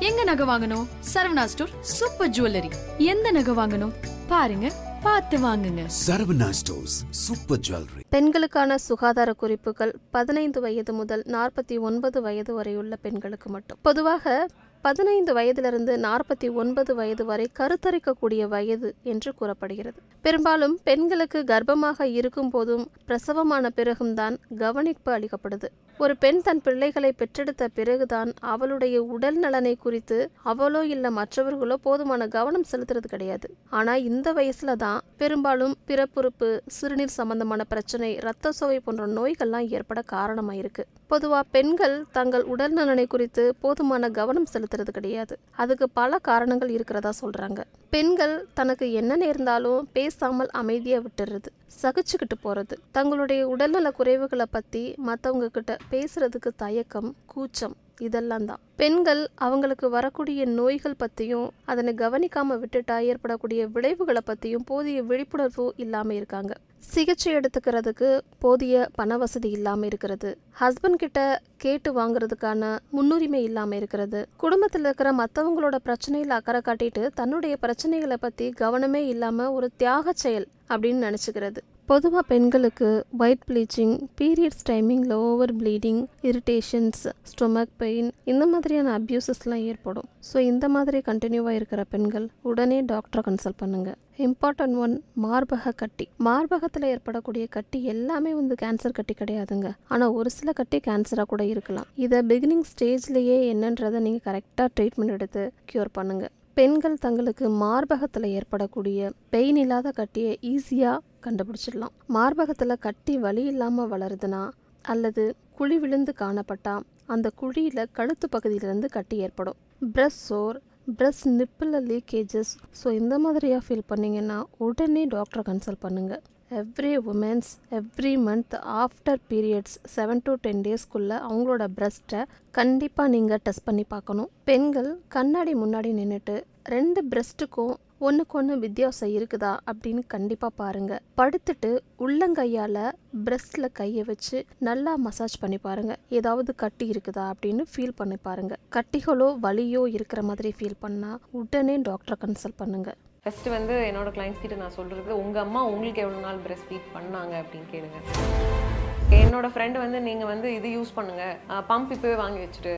எங்க நகை வாங்கணும்? Saravana store super jewellery. எந்த நகை வாங்கணும்? பாருங்க பார்த்து வாங்குங்க. Saravana stores super jewellery. பெண்களுக்கான சுகாதார குறிப்புகள் பதினைந்து வயது முதல் நாற்பத்தி ஒன்பது வயது வரையுள்ள பெண்களுக்கு மட்டும். பொதுவாக பதினைந்து வயதிலிருந்து நாற்பத்தி ஒன்பது வயது வரை கருத்தரிக்கக்கூடிய வயது என்று கூறப்படுகிறது. பெரும்பாலும் பெண்களுக்கு கர்ப்பமாக இருக்கும் போதும் பிரசவமான பிறகும் தான் கவனிப்பு அளிக்கப்படுது. ஒரு பெண் தன் பிள்ளைகளை பெற்றெடுத்த பிறகுதான் அவளுடைய உடல் நலனை குறித்து அவளோ இல்ல மற்றவர்களோ போதுமான கவனம் செலுத்துறது கிடையாது. ஆனா இந்த வயசுல தான் பெரும்பாலும் பிறப்புறுப்பு சிறுநீர் சம்பந்தமான பிரச்சனை இரத்த சோகை போன்ற நோய்கள்லாம் ஏற்பட காரணமாயிருக்கு. பொதுவா பெண்கள் தங்கள் உடல் நலனை குறித்து போதுமான கவனம் செலுத்துறது கிடையாது. அதுக்கு பல காரணங்கள் இருக்கிறதா சொல்கிறாங்க பெண்கள் தனக்கு என்ன நேர்ந்தாலும் பேசாமல் அமைதியாக விட்டுறது சகிச்சுக்கிட்டு போகிறது தங்களுடைய உடல்நல குறைவுகளை பற்றி மற்றவங்க கிட்ட பேசுறதுக்கு தயக்கம் கூச்சம் இதெல்லாம் தான். பெண்கள் அவங்களுக்கு வரக்கூடிய நோய்கள் பற்றியும் அதனை கவனிக்காமல் விட்டுட்டா ஏற்படக்கூடிய விளைவுகளை பற்றியும் போதிய விழிப்புணர்வு இல்லாமல் இருக்காங்க. சிகிச்சை எடுத்துக்கிறதுக்கு போதிய பண வசதி இல்லாமல் இருக்கிறது. ஹஸ்பண்ட் கிட்ட கேட்டு வாங்குறதுக்கான முன்னுரிமை இல்லாமல் இருக்கிறது. குடும்பத்தில் இருக்கிற மற்றவங்களோட பிரச்சனையில் அக்கறை காட்டிட்டு தன்னுடைய பிரச்சனைகளை பற்றி கவனமே இல்லாமல் ஒரு தியாக செயல் அப்படின்னு நினச்சிக்கிறது. பொதுவாக பெண்களுக்கு ஒயிட் ப்ளீச்சிங் பீரியட்ஸ் டைமிங்கில் over bleeding irritations stomach pain இந்த மாதிரியான அப்யூசஸ்லாம் ஏற்படும். ஸோ இந்த மாதிரி கண்டினியூவாக இருக்கிற பெண்கள் உடனே டாக்டரை கன்சல்ட் பண்ணுங்கள் இம்பார்ட்டன்ட் ஒன் மார்பக கட்டி. மார்பகத்தில் ஏற்படக்கூடிய கட்டி எல்லாமே வந்து கேன்சர் கட்டி கிடையாதுங்க. ஆனால் ஒரு சில கட்டி கேன்சராக கூட இருக்கலாம். இதை பிகினிங் ஸ்டேஜ்லேயே என்னன்றதை நீங்கள் கரெக்டாக ட்ரீட்மெண்ட் எடுத்து க்யூர் பண்ணுங்கள் பெண்கள் தங்களுக்கு மார்பகத்தில் ஏற்படக்கூடிய பெயின் இல்லாத கட்டியை ஈஸியாக கண்டுபிடிச்சிடலாம். மார்பகத்தில் கட்டி வலி இல்லாமல் வளருதுன்னா அல்லது குழி விழுந்து காணப்பட்டால் அந்த குழியில் கழுத்து பகுதியிலேருந்து கட்டி ஏற்படும். Breast sore breast nipple leakages so இந்த மாதிரியாக ஃபீல் பண்ணீங்கன்னா உடனே டாக்டரை கன்சல்ட் பண்ணுங்கள் every womens every month after periods seven to ten டேஸ்க்குள்ளே அவங்களோட பிரஸ்ட்டை கண்டிப்பாக நீங்கள் டெஸ்ட் பண்ணி பார்க்கணும். பெண்கள் கண்ணாடி முன்னாடி நின்றுட்டு ரெண்டு பிரஸ்ட்டுக்கும் ஒன்றுக்கு ஒன்று வித்தியாசம் இருக்குதா அப்படின்னு கண்டிப்பாக பாருங்கள் படுத்துட்டு உள்ளங்கையால் பிரஸ்டில் கையை வச்சு நல்லா மசாஜ் பண்ணி பாருங்கள் ஏதாவது கட்டி இருக்குதா அப்படின்னு ஃபீல் பண்ணி பாருங்கள் கட்டிகளோ வலியோ இருக்கிற மாதிரி ஃபீல் பண்ணால் உடனே டாக்டரை கன்சல்ட் பண்ணுங்கள் ஃபஸ்ட்டு வந்து என்னோட கிளைண்ட்ஸ் கிட்ட நான் சொல்கிறது உங்கள் அம்மா உங்களுக்கு எவ்வளோ நாள் பிரஸ்ட் ஃபீட் பண்ணாங்க அப்படின்னு கேளுங்க. என்னோட ஃப்ரெண்டு வந்து நீங்கள் வந்து இது யூஸ் பண்ணுங்கள் பம்ப் இப்போவே வாங்கி வச்சுட்டு